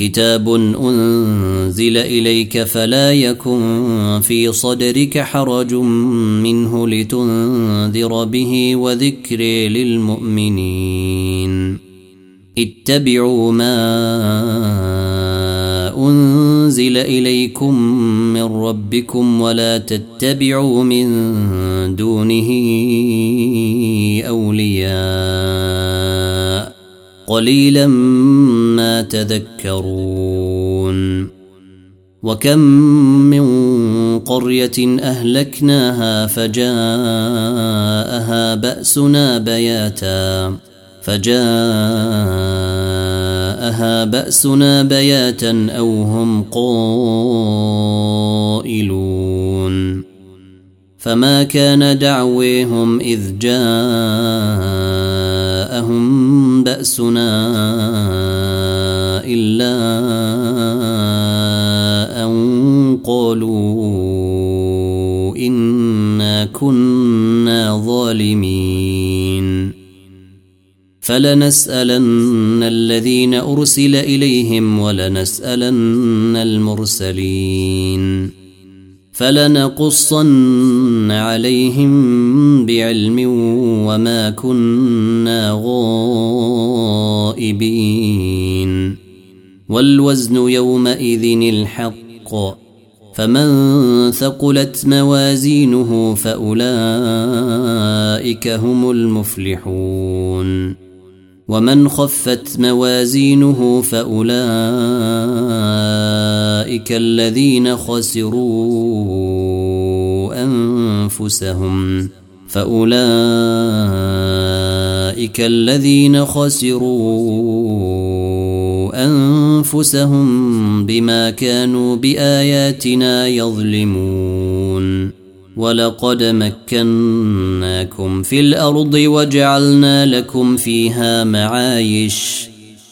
كتاب أنزل إليك فلا يكن في صدرك حرج منه لتنذر به وذكر للمؤمنين. اتبعوا ما أنزل إليكم من ربكم ولا تتبعوا من دونه أولياء. قليلا ما تذكرون. وكم من قرية أهلكناها فجاءها بأسنا بياتا. فجاءها بأسنا بياتا أو هم قائلون. فما كان دعويهم إذ جاءهم بأسنا إلا أن قالوا إنا كنا ظالمين. فلنسألن الذين أرسل إليهم ولنسألن المرسلين. فلنقصن عليهم بعلم وما كنا غائبين. والوزن يومئذ الحق. فمن ثقلت موازينه فأولئك هم المفلحون. ومن خفت موازينه فأولئك الذين خسروا أنفسهم فأولئك الذين خسروا أنفسهم بما كانوا بآياتنا يظلمون ولقد مكناكم في الأرض وجعلنا لكم فيها معايش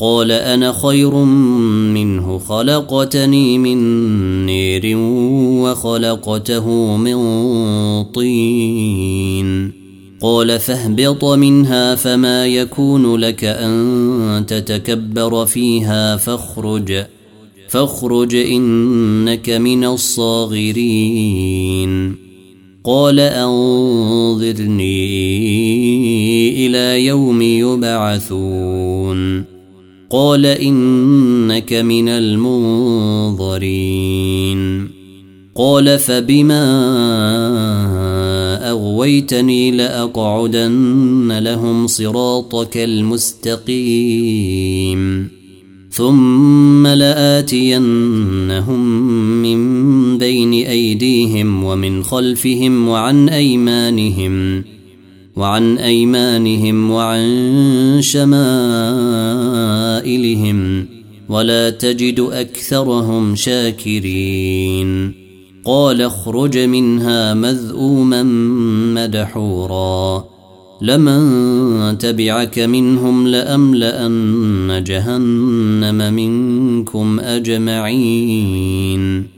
قال أنا خير منه خلقتني من نير وخلقته من طين. قال فاهبط منها فما يكون لك أن تتكبر فيها فاخرج فاخرج إنك من الصاغرين. قال أنظرني إلى يوم يبعثون. قال إنك من المنظرين. قال فبما أغويتني لأقعدن لهم صراطك المستقيم. ثم لآتينهم من بين أيديهم ومن خلفهم وعن أيمانهم. وعن أيمانهم وعن شمائلهم ولا تجد أكثرهم شاكرين. قال اخرج منها مذءوما مدحورا. لمن تبعك منهم لأملأن جهنم منكم أجمعين.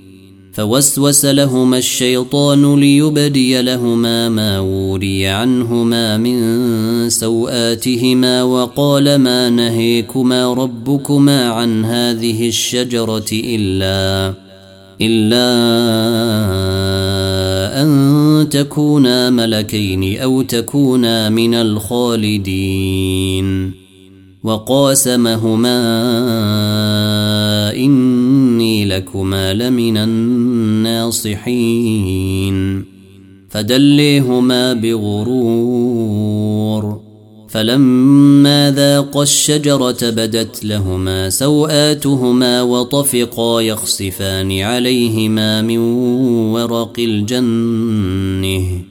فوسوس لهما الشيطان ليبدي لهما ما وري عنهما من سوآتهما وقال ما نهيكما ربكما عن هذه الشجرة إلا إلا أن تكونا ملكين أو تكونا من الخالدين. وقاسمهما إني لكما لمن الناصحين. فدليهما بغرور. فلما ذاقا الشجرة بدت لهما سوآتهما وطفقا يخصفان عليهما من ورق الجنة.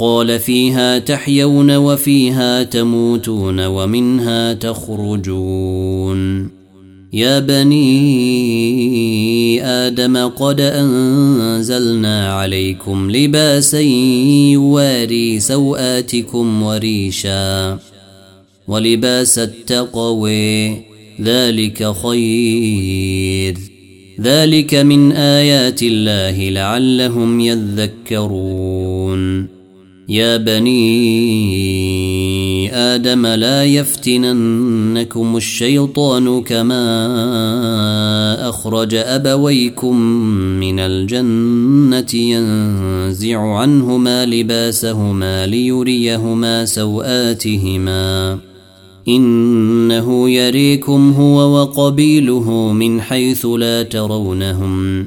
قال فيها تحيون وفيها تموتون ومنها تخرجون. يا بني آدم قد أنزلنا عليكم لباسا يواري سوآتكم وريشا ولباس التقوي ذلك خير. ذلك من آيات الله لعلهم يذكرون. يا بني آدم لا يفتننكم الشيطان كما أخرج أبويكم من الجنة ينزع عنهما لباسهما ليريهما سوآتهما. إنه يريكم هو وقبيله من حيث لا ترونهم.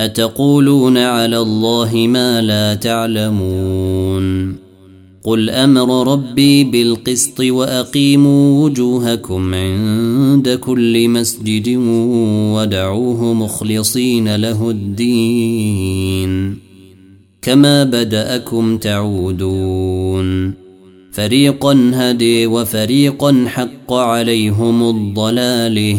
أتقولون على الله ما لا تعلمون؟ قل أمر ربي بالقسط وأقيموا وجوهكم عند كل مسجد ودعوه مخلصين له الدين. كما بدأكم تعودون. فريقا هدي وفريقا حق عليهم الضلالة.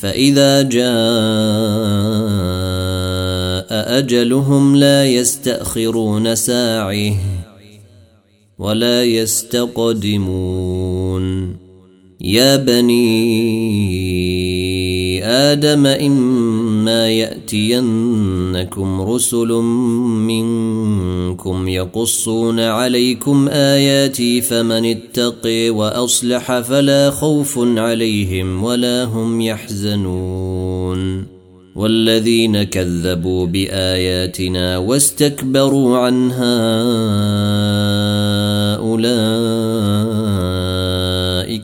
فإذا جاء أجلهم لا يستأخرون ساعه ولا يستقدمون. يا بني آدم يأتينكم رسل منكم يقصون عليكم آياتي فمن اتقي وأصلح فلا خوف عليهم ولا هم يحزنون والذين كذبوا بآياتنا واستكبروا عنها أولئك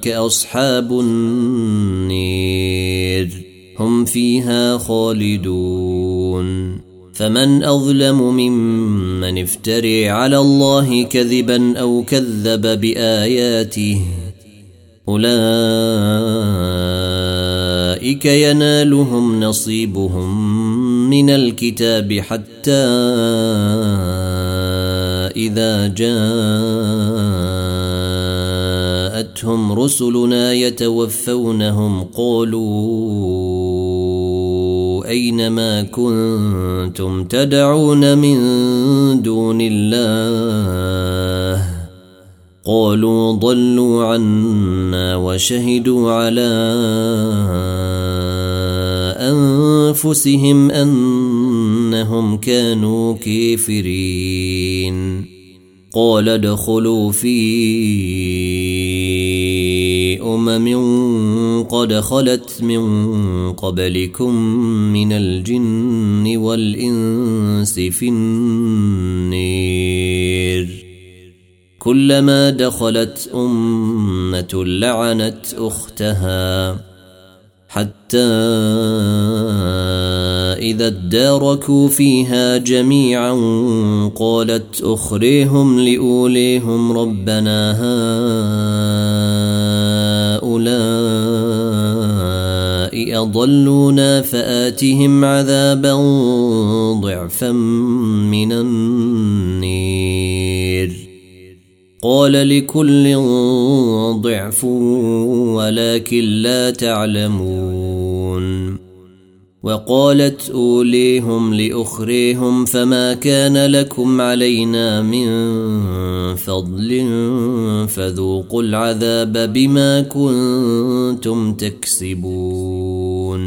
أصحاب النير هم فيها خالدون. فمن أظلم ممن افتري على الله كذبا أو كذب بآياته أولئك ينالهم نصيبهم من الكتاب حتى إذا جاءتهم رسلنا يتوفونهم قالوا أين ما كنتم تدعون من دون الله قالوا ضلوا عنا وشهدوا على انفسهم انهم كانوا كافرين قال ادخلوا في امم قد خلت من قبلكم من الجن والإنس في النير. كلما دخلت أمة لعنت أختها حتى إذا اداركوا فيها جميعا قالت أخريهم لأوليهم ربنا هؤلاء أضلونا فآتهم عذابا ضعفا من النير. قال لكل ضعف ولكن لا تعلمون. وقالت أوليهم لأخريهم فما كان لكم علينا من فضل فذوقوا العذاب بما كنتم تكسبون.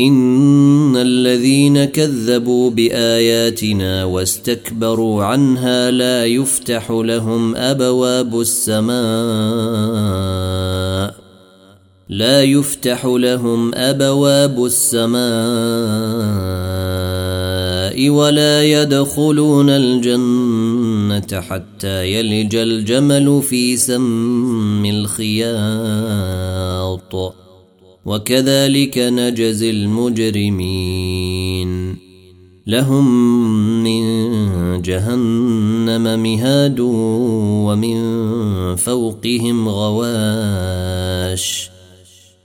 إن الذين كذبوا بآياتنا واستكبروا عنها لا يفتح لهم أبواب السماء لا يفتح لهم أبواب السماء ولا يدخلون الجنة حتى يلج الجمل في سم الخياط. وكذلك نجزي المجرمين. لهم من جهنم مهاد ومن فوقهم غواش.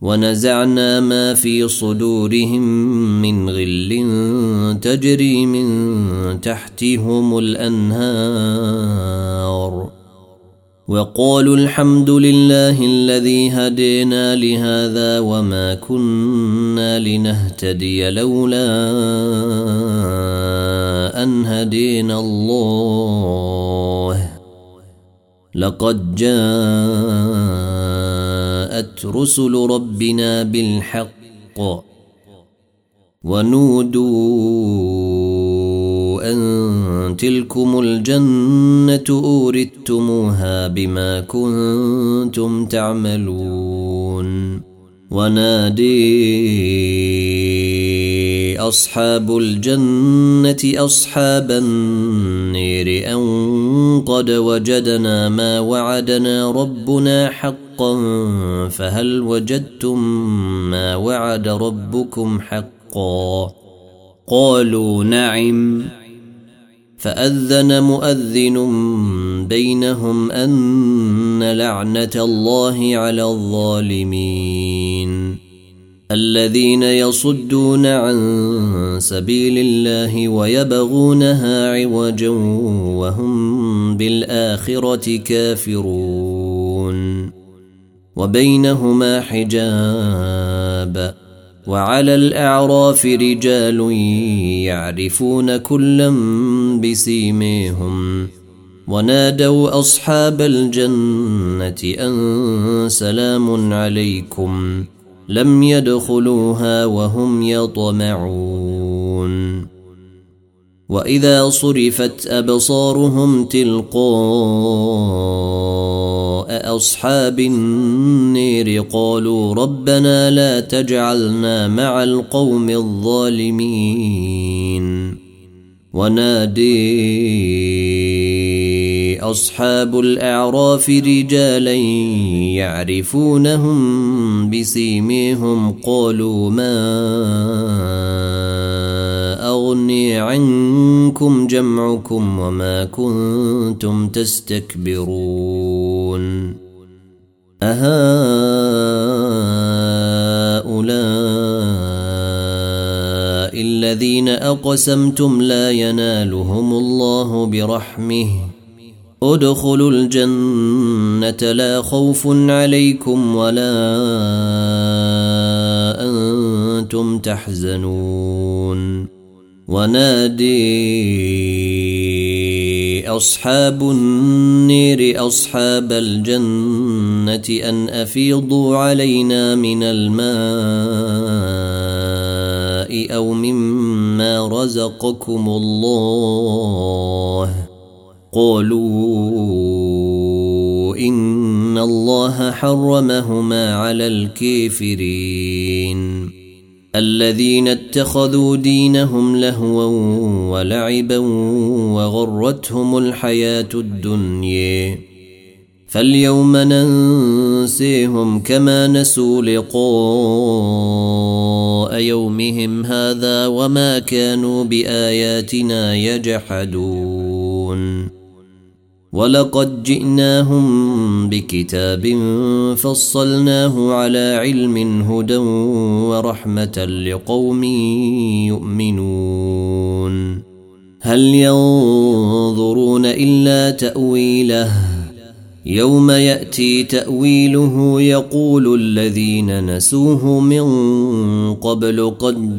ونزعنا ما في صدورهم من غل تجري من تحتهم الأنهار. وقالوا الحمد لله الذي هدينا لهذا وما كنا لنهتدي لولا أن هدينا الله. لقد جاءت رسل ربنا بالحق ونودوا أن تلكم الجنة أورثتموها بما كنتم تعملون ونادي أصحاب الجنة أصحاب النير أن قد وجدنا ما وعدنا ربنا حقا فهل وجدتم ما وعد ربكم حقا قالوا نعم فأذن مؤذن بينهم أن لعنة الله على الظالمين الذين يصدون عن سبيل الله ويبغونها عوجا وهم بالآخرة كافرون وبينهما حجاب. وعلى الأعراف رجال يعرفون كلا بسيميهم. ونادوا أصحاب الجنة أن سلام عليكم. لم يدخلوها وهم يطمعون. وإذا صرفت أبصارهم تلقاء أصحاب النير قالوا ربنا لا تجعلنا مع القوم الظالمين. ونادي أصحاب الأعراف رجالا يعرفونهم بسيميهم قالوا ما اغني عنكم جمعكم وما كنتم تستكبرون. أهؤلاء الذين أقسمتم لا ينالهم الله برحمه. ادخلوا الجنة لا خوف عليكم ولا أنتم تحزنون. ونادي أصحاب النير أصحاب الجنة أن أفيضوا علينا من الماء أو مما رزقكم الله. قالوا إن الله حرمهما على الكافرين. الذين اتخذوا دينهم لهوا ولعبا وغرتهم الحياة الدنيا. فاليوم ننسيهم كما نسوا لقاء يومهم هذا وما كانوا بآياتنا يجحدون. ولقد جئناهم بكتاب فصلناه على علم هدى ورحمة لقوم يؤمنون. هل ينظرون إلا تأويله؟ يوم يأتي تأويله يقول الذين نسوه من قبل قد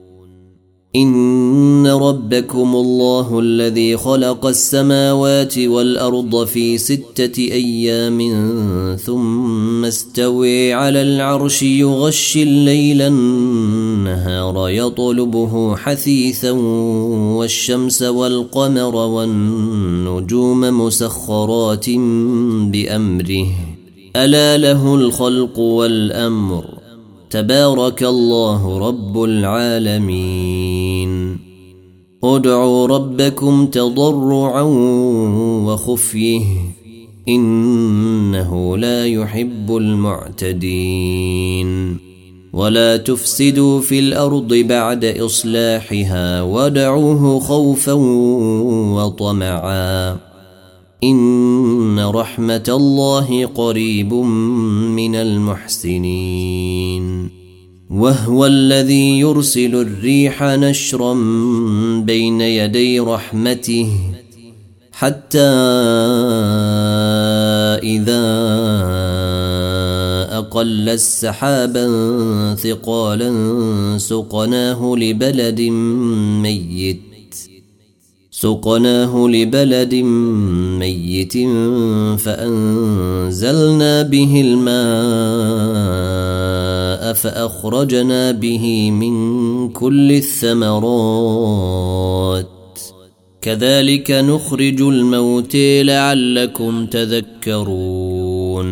ان ربكم الله الذي خلق السماوات والارض في سته أيام ثم استوي على العرش يغشي الليل النهار يطلبه حثيثا والشمس والقمر والنجوم مسخرات بامره الا له الخلق والامر تبارك الله رب العالمين. ادعوا ربكم تضرعا وخفيه إنه لا يحب المعتدين. ولا تفسدوا في الأرض بعد إصلاحها ودعوه خوفا وطمعا. إن رحمة الله قريب من المحسنين. وهو الذي يرسل الريح نشرا بين يدي رحمته حتى إذا أقل السحابا ثقالا سقناه لبلد ميت. سقناه لبلد ميت فأنزلنا به الماء فأخرجنا به من كل الثمرات. كذلك نخرج الموت لعلكم تذكرون.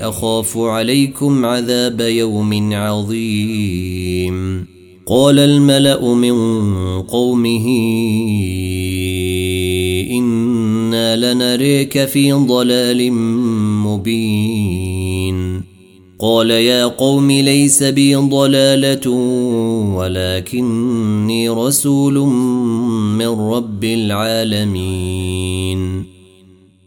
أخاف عليكم عذاب يوم عظيم. قال الملأ من قومه إنا لنريك في ضلال مبين. قال يا قوم ليس بي ضلالة ولكني رسول من رب العالمين.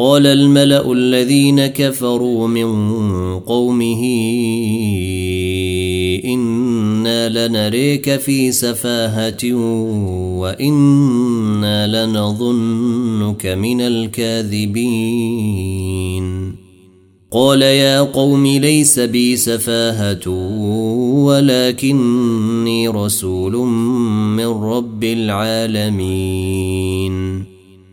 قال الملأ الذين كفروا من قومه إنا لنريك في سفاهة وإنا لنظنك من الكاذبين. قال يا قوم ليس بي سفاهة ولكني رسول من رب العالمين.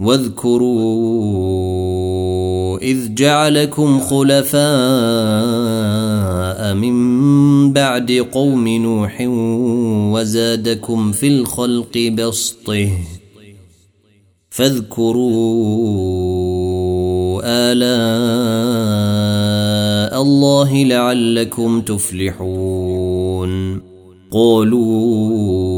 واذكروا إذ جعلكم خلفاء من بعد قوم نوح وزادكم في الخلق بسطه فاذكروا آلاء الله لعلكم تفلحون قالوا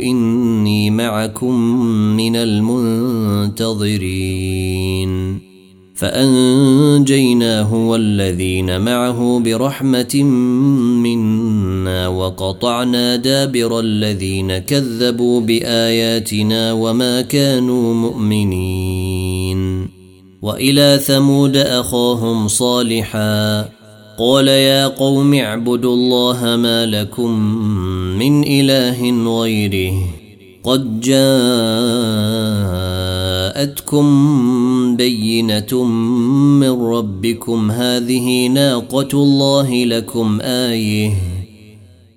إني معكم من المنتظرين. فأنجيناه والذين معه برحمة منا وقطعنا دابر الذين كذبوا بآياتنا وما كانوا مؤمنين. وإلى ثمود أخاهم صالحا قال يا قوم اعبدوا الله ما لكم من إله غيره. قد جاءتكم بينة من ربكم هذه ناقة الله لكم آية.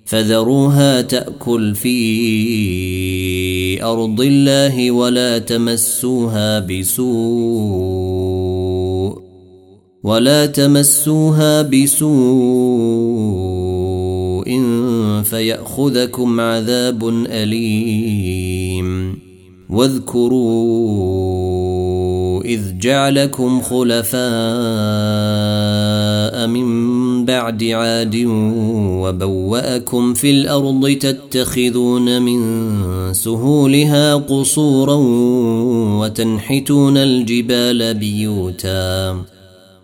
فذروها تأكل في أرض الله ولا تمسوها بسوء. ولا تمسوها بسوء فيأخذكم عذاب أليم. واذكروا إذ جعلكم خلفاء من بعد عاد وبوأكم في الأرض تتخذون من سهولها قصورا وتنحتون الجبال بيوتا.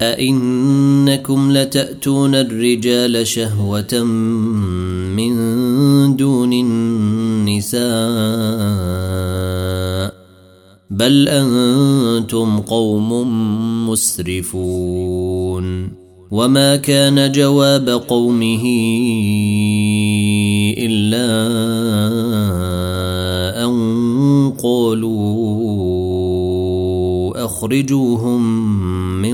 أئنكم لتأتون الرجال شهوة من دون النساء بل أنتم قوم مسرفون وما كان جواب قومه إلا أن قالوا أخرجوهم من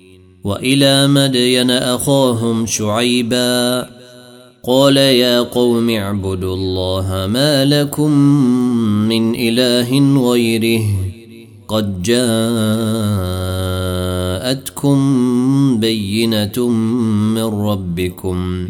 وإلى مدين أخاهم شعيبا قال يا قوم اعبدوا الله ما لكم من إله غيره قد جاءتكم بينة من ربكم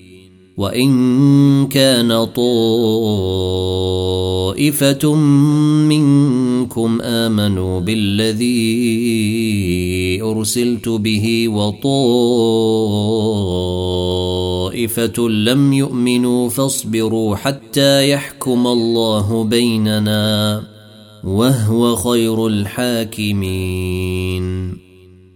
وإن كان طائفة منكم آمنوا بالذي أرسلت به وطائفة لم يؤمنوا فاصبروا حتى يحكم الله بيننا وهو خير الحاكمين.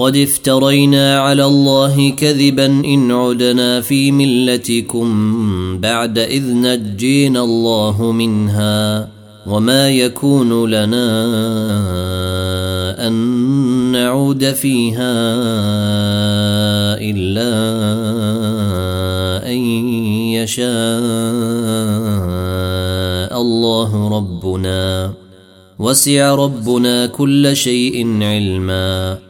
قد افترينا على الله كذبا ان عدنا في ملتكم بعد اذ نجينا الله منها وما يكون لنا ان نعود فيها الا ان يشاء الله ربنا وسع ربنا كل شيء علما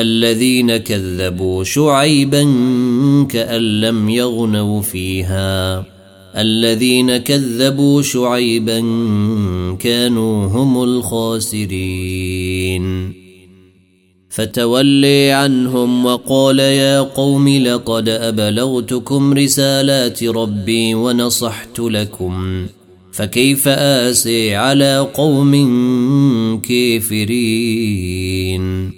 الذين كذبوا شعيبا كأن لم يغنوا فيها. الذين كذبوا شعيبا كانوا هم الخاسرين. فتولي عنهم وقال يا قوم لقد أبلغتكم رسالات ربي ونصحت لكم. فكيف آسي على قوم كافرين؟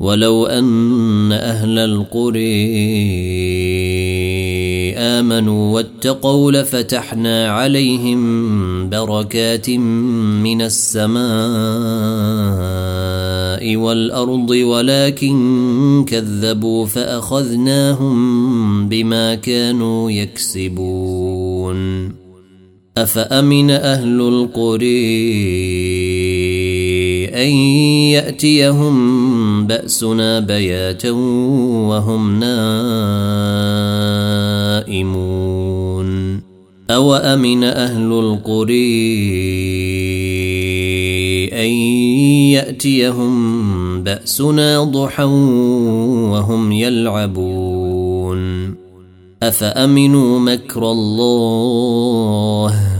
ولو أن أهل القري آمنوا واتقوا لفتحنا عليهم بركات من السماء والأرض ولكن كذبوا فأخذناهم بما كانوا يكسبون. أفأمن أهل القري أن يأتيهم بأسنا بياتا وهم نائمون. أوأمن أهل القري أن يأتيهم بأسنا ضحى وهم يلعبون؟ أفأمنوا مكر الله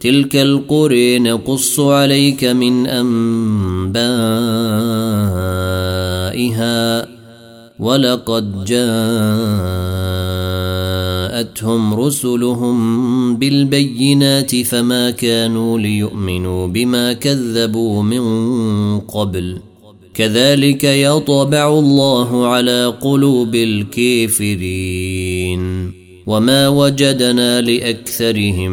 تلك القرى نقص عليك من أنبائها. ولقد جاءتهم رسلهم بالبينات فما كانوا ليؤمنوا بما كذبوا من قبل. كذلك يطبع الله على قلوب الكافرين. وما وجدنا لأكثرهم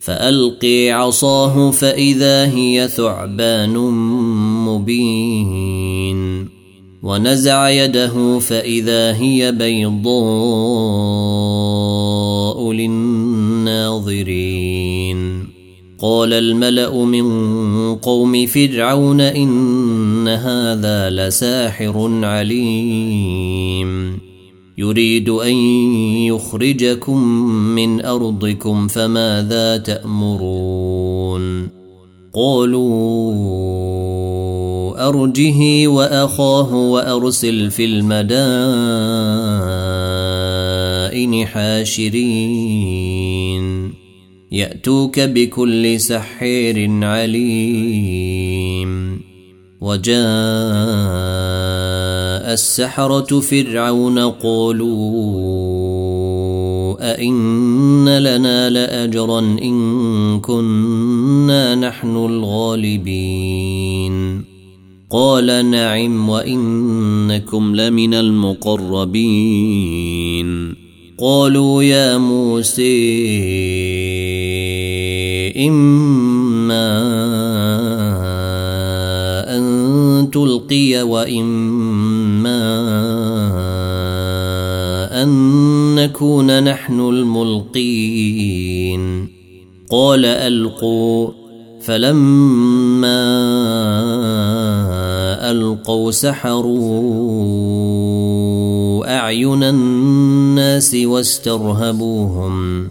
فالقي عصاه فإذا هي ثعبان مبين. ونزع يده فإذا هي بيضاء للناظرين. قال الملأ من قوم فرعون إن هذا لساحر عليم. يريد أن يخرجكم من أرضكم فماذا تأمرون؟ قالوا أرجه وأخاه وأرسل في المدائن حاشرين. يأتوك بكل سحير عليم. وجاء السحرة فرعون قالوا أئن لنا لأجرا إن كنا نحن الغالبين. قال نعم وإنكم لمن المقربين. قالوا يا موسى إما تلقي وإما أن نكون نحن الملقين. قال ألقوا. فلما ألقوا سحروا أعين الناس واسترهبوهم.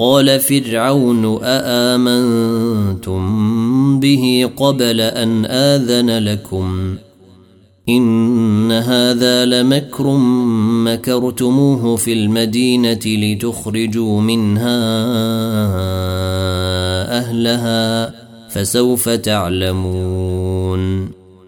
قال فرعون أآمنتم به قبل أن آذن لكم؟ إن هذا لمكر مكرتموه في المدينة لتخرجوا منها أهلها فسوف تعلمون.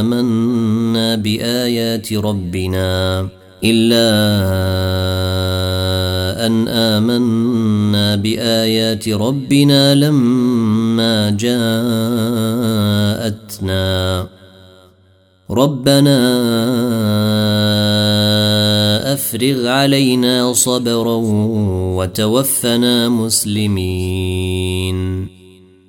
ان آمنا بآيات ربنا إلا أن آمنا بآيات ربنا لما جاءتنا. ربنا أفرغ علينا صبرا وتوفنا مسلمين.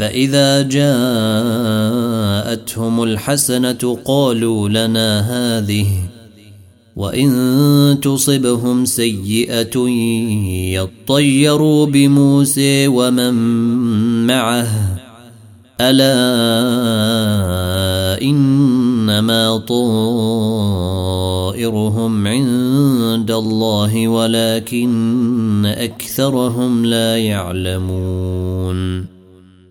فإذا جاءتهم الحسنة قالوا لنا هذه وإن تصبهم سيئة يطيروا بموسى ومن معه. ألا إنما طائرهم عند الله ولكن أكثرهم لا يعلمون.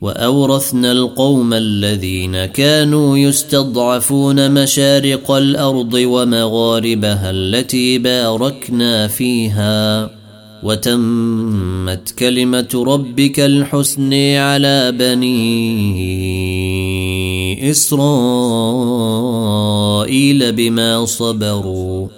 وأورثنا القوم الذين كانوا يستضعفون مشارق الأرض ومغاربها التي باركنا فيها. وتمت كلمة ربك الحسن على بني إسرائيل بما صبروا.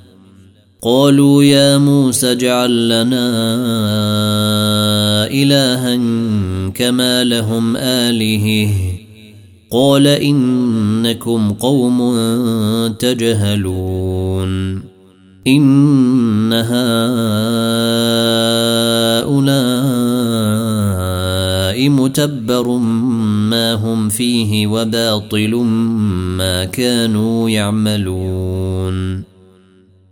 قالوا يا موسى اجعل لنا إلها كما لهم آله. قال إنكم قوم تجهلون. إن هؤلاء متبر ما هم فيه وباطل ما كانوا يعملون.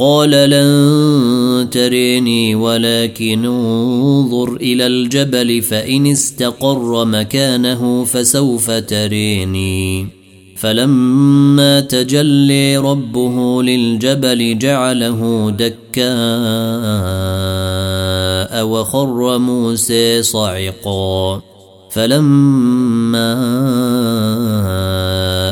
قال لن تريني ولكن انظر إلى الجبل فإن استقر مكانه فسوف تريني. فلما تجلي ربه للجبل جعله دكاء وخر موسى صعقا. فلما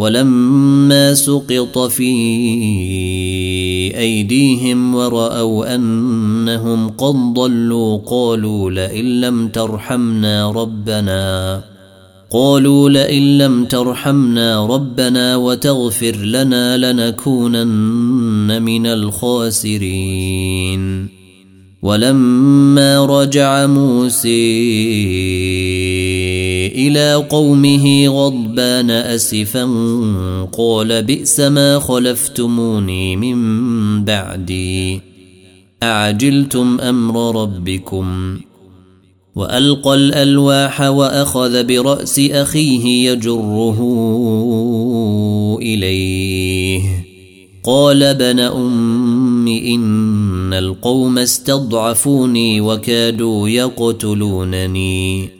ولما سقط في أيديهم ورأوا أنهم قد ضلوا قالوا لئن لم ترحمنا ربنا قالوا لئن لم ترحمنا ربنا وتغفر لنا لنكونن من الخاسرين. ولما رجع موسى إلى قومه غضبان أسفا قال بئس ما خلفتموني من بعدي. أعجلتم أمر ربكم؟ وألقى الألواح وأخذ برأس أخيه يجره إليه. قال بن أم إن القوم استضعفوني وكادوا يقتلونني.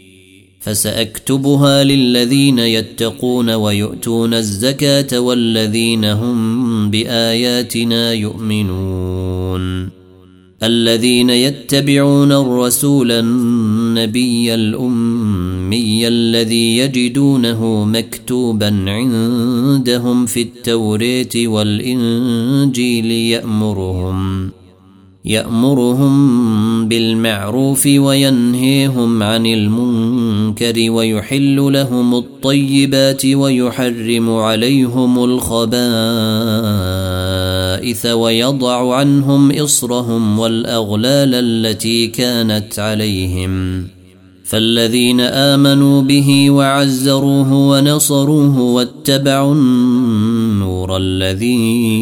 فسأكتبها للذين يتقون ويؤتون الزكاة والذين هم بآياتنا يؤمنون. الذين يتبعون الرسول النبي الأمي الذي يجدونه مكتوبا عندهم في التوراه والإنجيل يأمرهم. يأمرهم بالمعروف وينهيهم عن المنكر ويحل لهم الطيبات ويحرم عليهم الخبائث ويضع عنهم إصرهم والأغلال التي كانت عليهم. فالذين آمنوا به وعزروه ونصروه واتبعوا النور الذي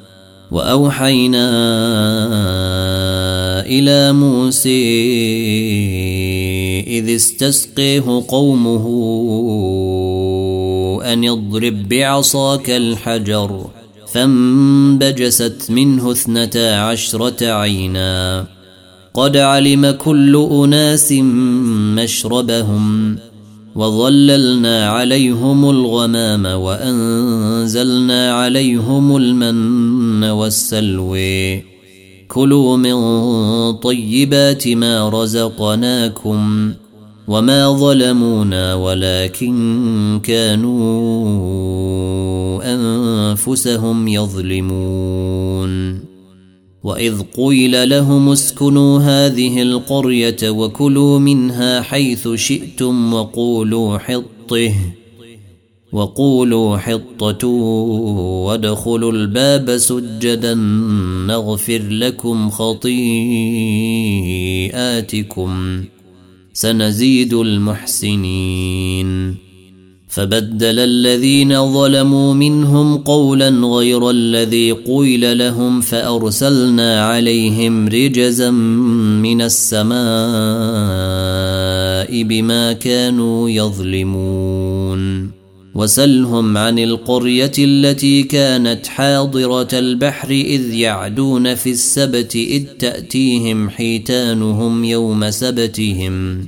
وأوحينا إلى موسى إذ استسقيه قومه أن اضرب بعصاك الحجر فانبجست منه اثنتا عشرة عينا. قد علم كل أناس مشربهم. وظللنا عليهم الغمام وأنزلنا عليهم المن والسلوي كلوا من طيبات ما رزقناكم وما ظلمونا ولكن كانوا أنفسهم يظلمون. واذ قيل لهم اسكنوا هذه القريه وكلوا منها حيث شئتم وقولوا حطه وقولوا حطة وادخلوا الباب سجدا نغفر لكم خطيئاتكم سنزيد المحسنين. فبدل الذين ظلموا منهم قولا غير الذي قيل لهم فأرسلنا عليهم رجزا من السماء بما كانوا يظلمون. وسلهم عن القرية التي كانت حاضرة البحر إذ يعدون في السبت إذ تأتيهم حيتانهم يوم سبتهم.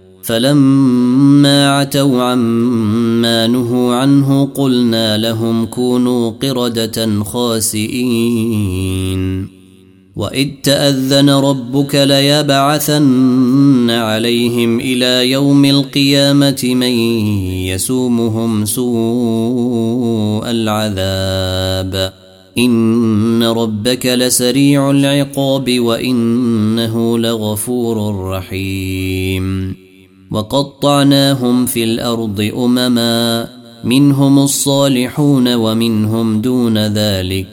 فلما عتوا عما نهوا عنه قلنا لهم كونوا قردة خاسئين. وإذ تأذن ربك ليبعثن عليهم إلى يوم القيامة من يسومهم سوء العذاب. إن ربك لسريع العقاب وإنه لغفور رحيم. وقطعناهم في الأرض أمما منهم الصالحون ومنهم دون ذلك.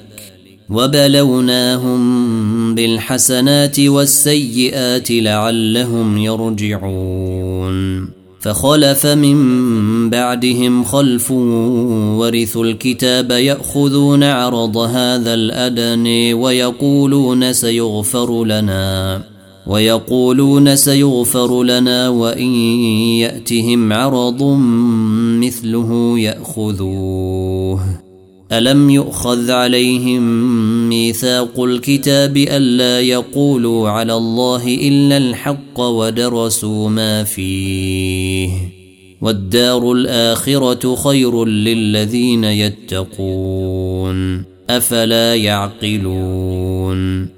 وبلوناهم بالحسنات والسيئات لعلهم يرجعون. فخلف من بعدهم خلف ورثوا الكتاب يأخذون عرض هذا الادن ويقولون سيغفر لنا. ويقولون سيغفر لنا وإن يأتهم عرض مثله يأخذوه. ألم يؤخذ عليهم ميثاق الكتاب ألا يقولوا على الله إلا الحق ودرسوا ما فيه؟ والدار الآخرة خير للذين يتقون. أفلا يعقلون؟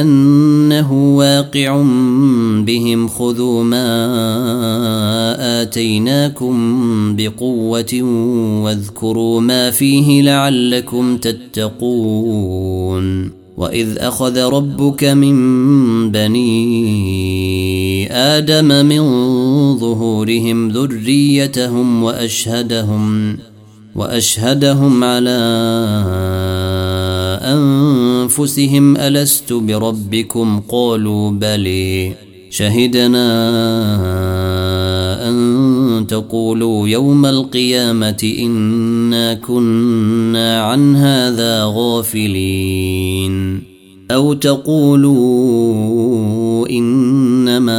انه واقع بهم خذوا ما اتيناكم بقوه واذكروا ما فيه لعلكم تتقون واذ اخذ ربك من بني آدم من ظهورهم ذريتهم واشهدهم واشهدهم على أنفسهم ألست بربكم؟ قالوا بلي شهدنا أن تقولوا يوم القيامة إنا كنا عن هذا غافلين. أو تقولوا إنما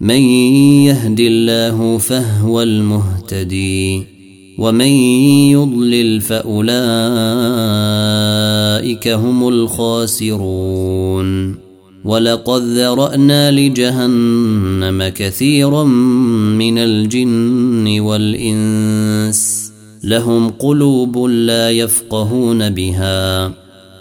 من يهد الله فهو المهتدي ومن يضلل فأولئك هم الخاسرون ولقد ذرأنا لجهنم كثيرا من الجن والإنس لهم قلوب لا يفقهون بها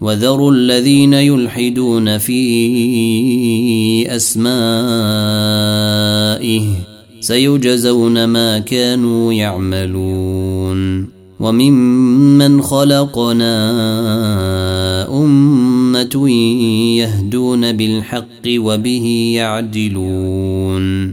وذروا الذين يلحدون في أسمائه سيجزون ما كانوا يعملون وممن خلقنا أمة يهدون بالحق وبه يعدلون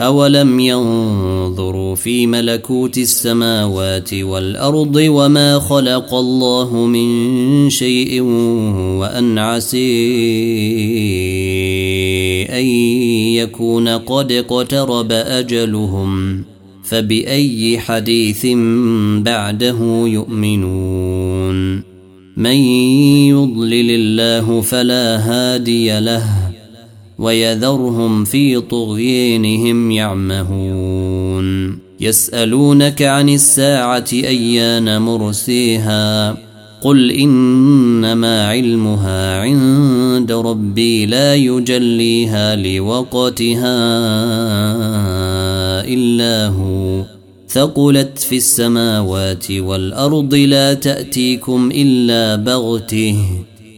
أولم ينظروا في ملكوت السماوات والأرض وما خلق الله من شيء وأن عسي أن يكون قد اقترب أجلهم فبأي حديث بعده يؤمنون من يضلل الله فلا هادي له ويذرهم في طغيانهم يعمهون. يسألونك عن الساعة أيان مرسيها. قل إنما علمها عند ربي لا يجليها لوقتها إلا هو. ثقلت في السماوات والأرض لا تأتيكم إلا بغته.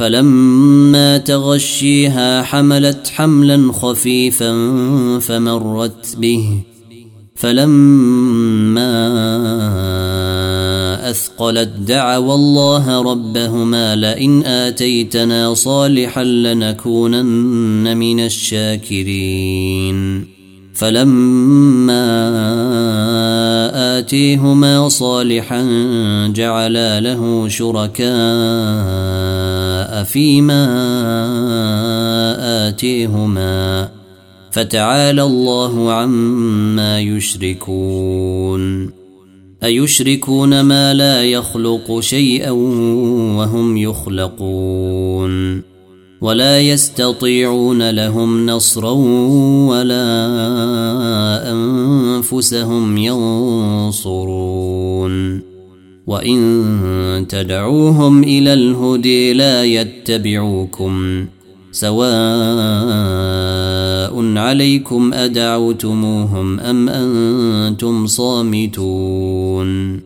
فلما تغشيها حملت حملا خفيفا فمرت به. فلما أثقلت دعوا الله ربهما لئن آتيتنا صالحا لنكونن من الشاكرين. فلما آتيهما صالحا جعلا له شركاء فيما آتيهما فتعالى الله عما يشركون. أيشركون ما لا يخلق شيئا وهم يخلقون. ولا يستطيعون لهم نصرا ولا أنفسهم ينصرون. وإن تدعوهم إلى الهدي لا يتبعوكم. سواء عليكم أدعوتموهم أم أنتم صامتون.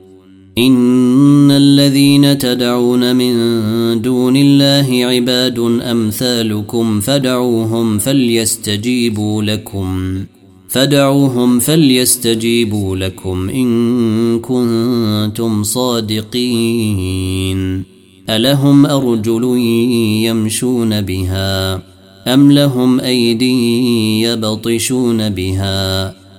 إن الذين تدعون من دون الله عباد أمثالكم فدعوهم فليستجيبوا لكم فدعوهم فليستجيبوا لكم إن كنتم صادقين. ألهم أرجل يمشون بها أم لهم أيدي يبطشون بها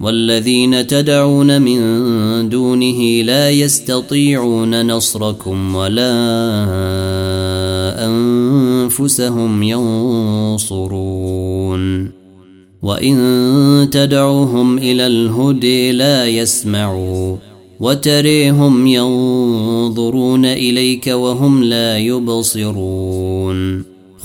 والذين تدعون من دونه لا يستطيعون نصركم ولا أنفسهم ينصرون. وإن تدعوهم إلى الهدي لا يسمعوا وتريهم ينظرون إليك وهم لا يبصرون.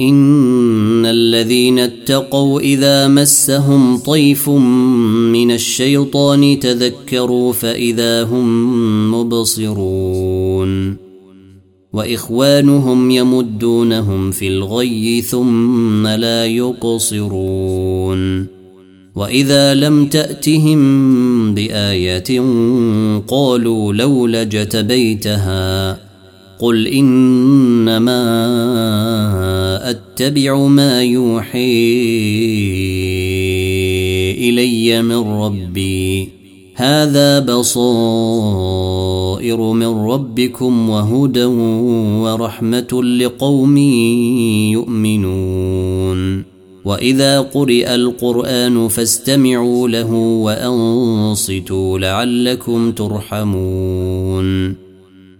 إن الذين اتقوا إذا مسهم طيف من الشيطان تذكروا فإذا هم مبصرون وإخوانهم يمدونهم في الغي ثم لا يقصرون وإذا لم تأتهم بآية قالوا لولا جتبيتها قل إنما أتبع ما يوحي إلي من ربي. هذا بصائر من ربكم وهدى ورحمة لقوم يؤمنون. وإذا قرئ القرآن فاستمعوا له وأنصتوا لعلكم ترحمون.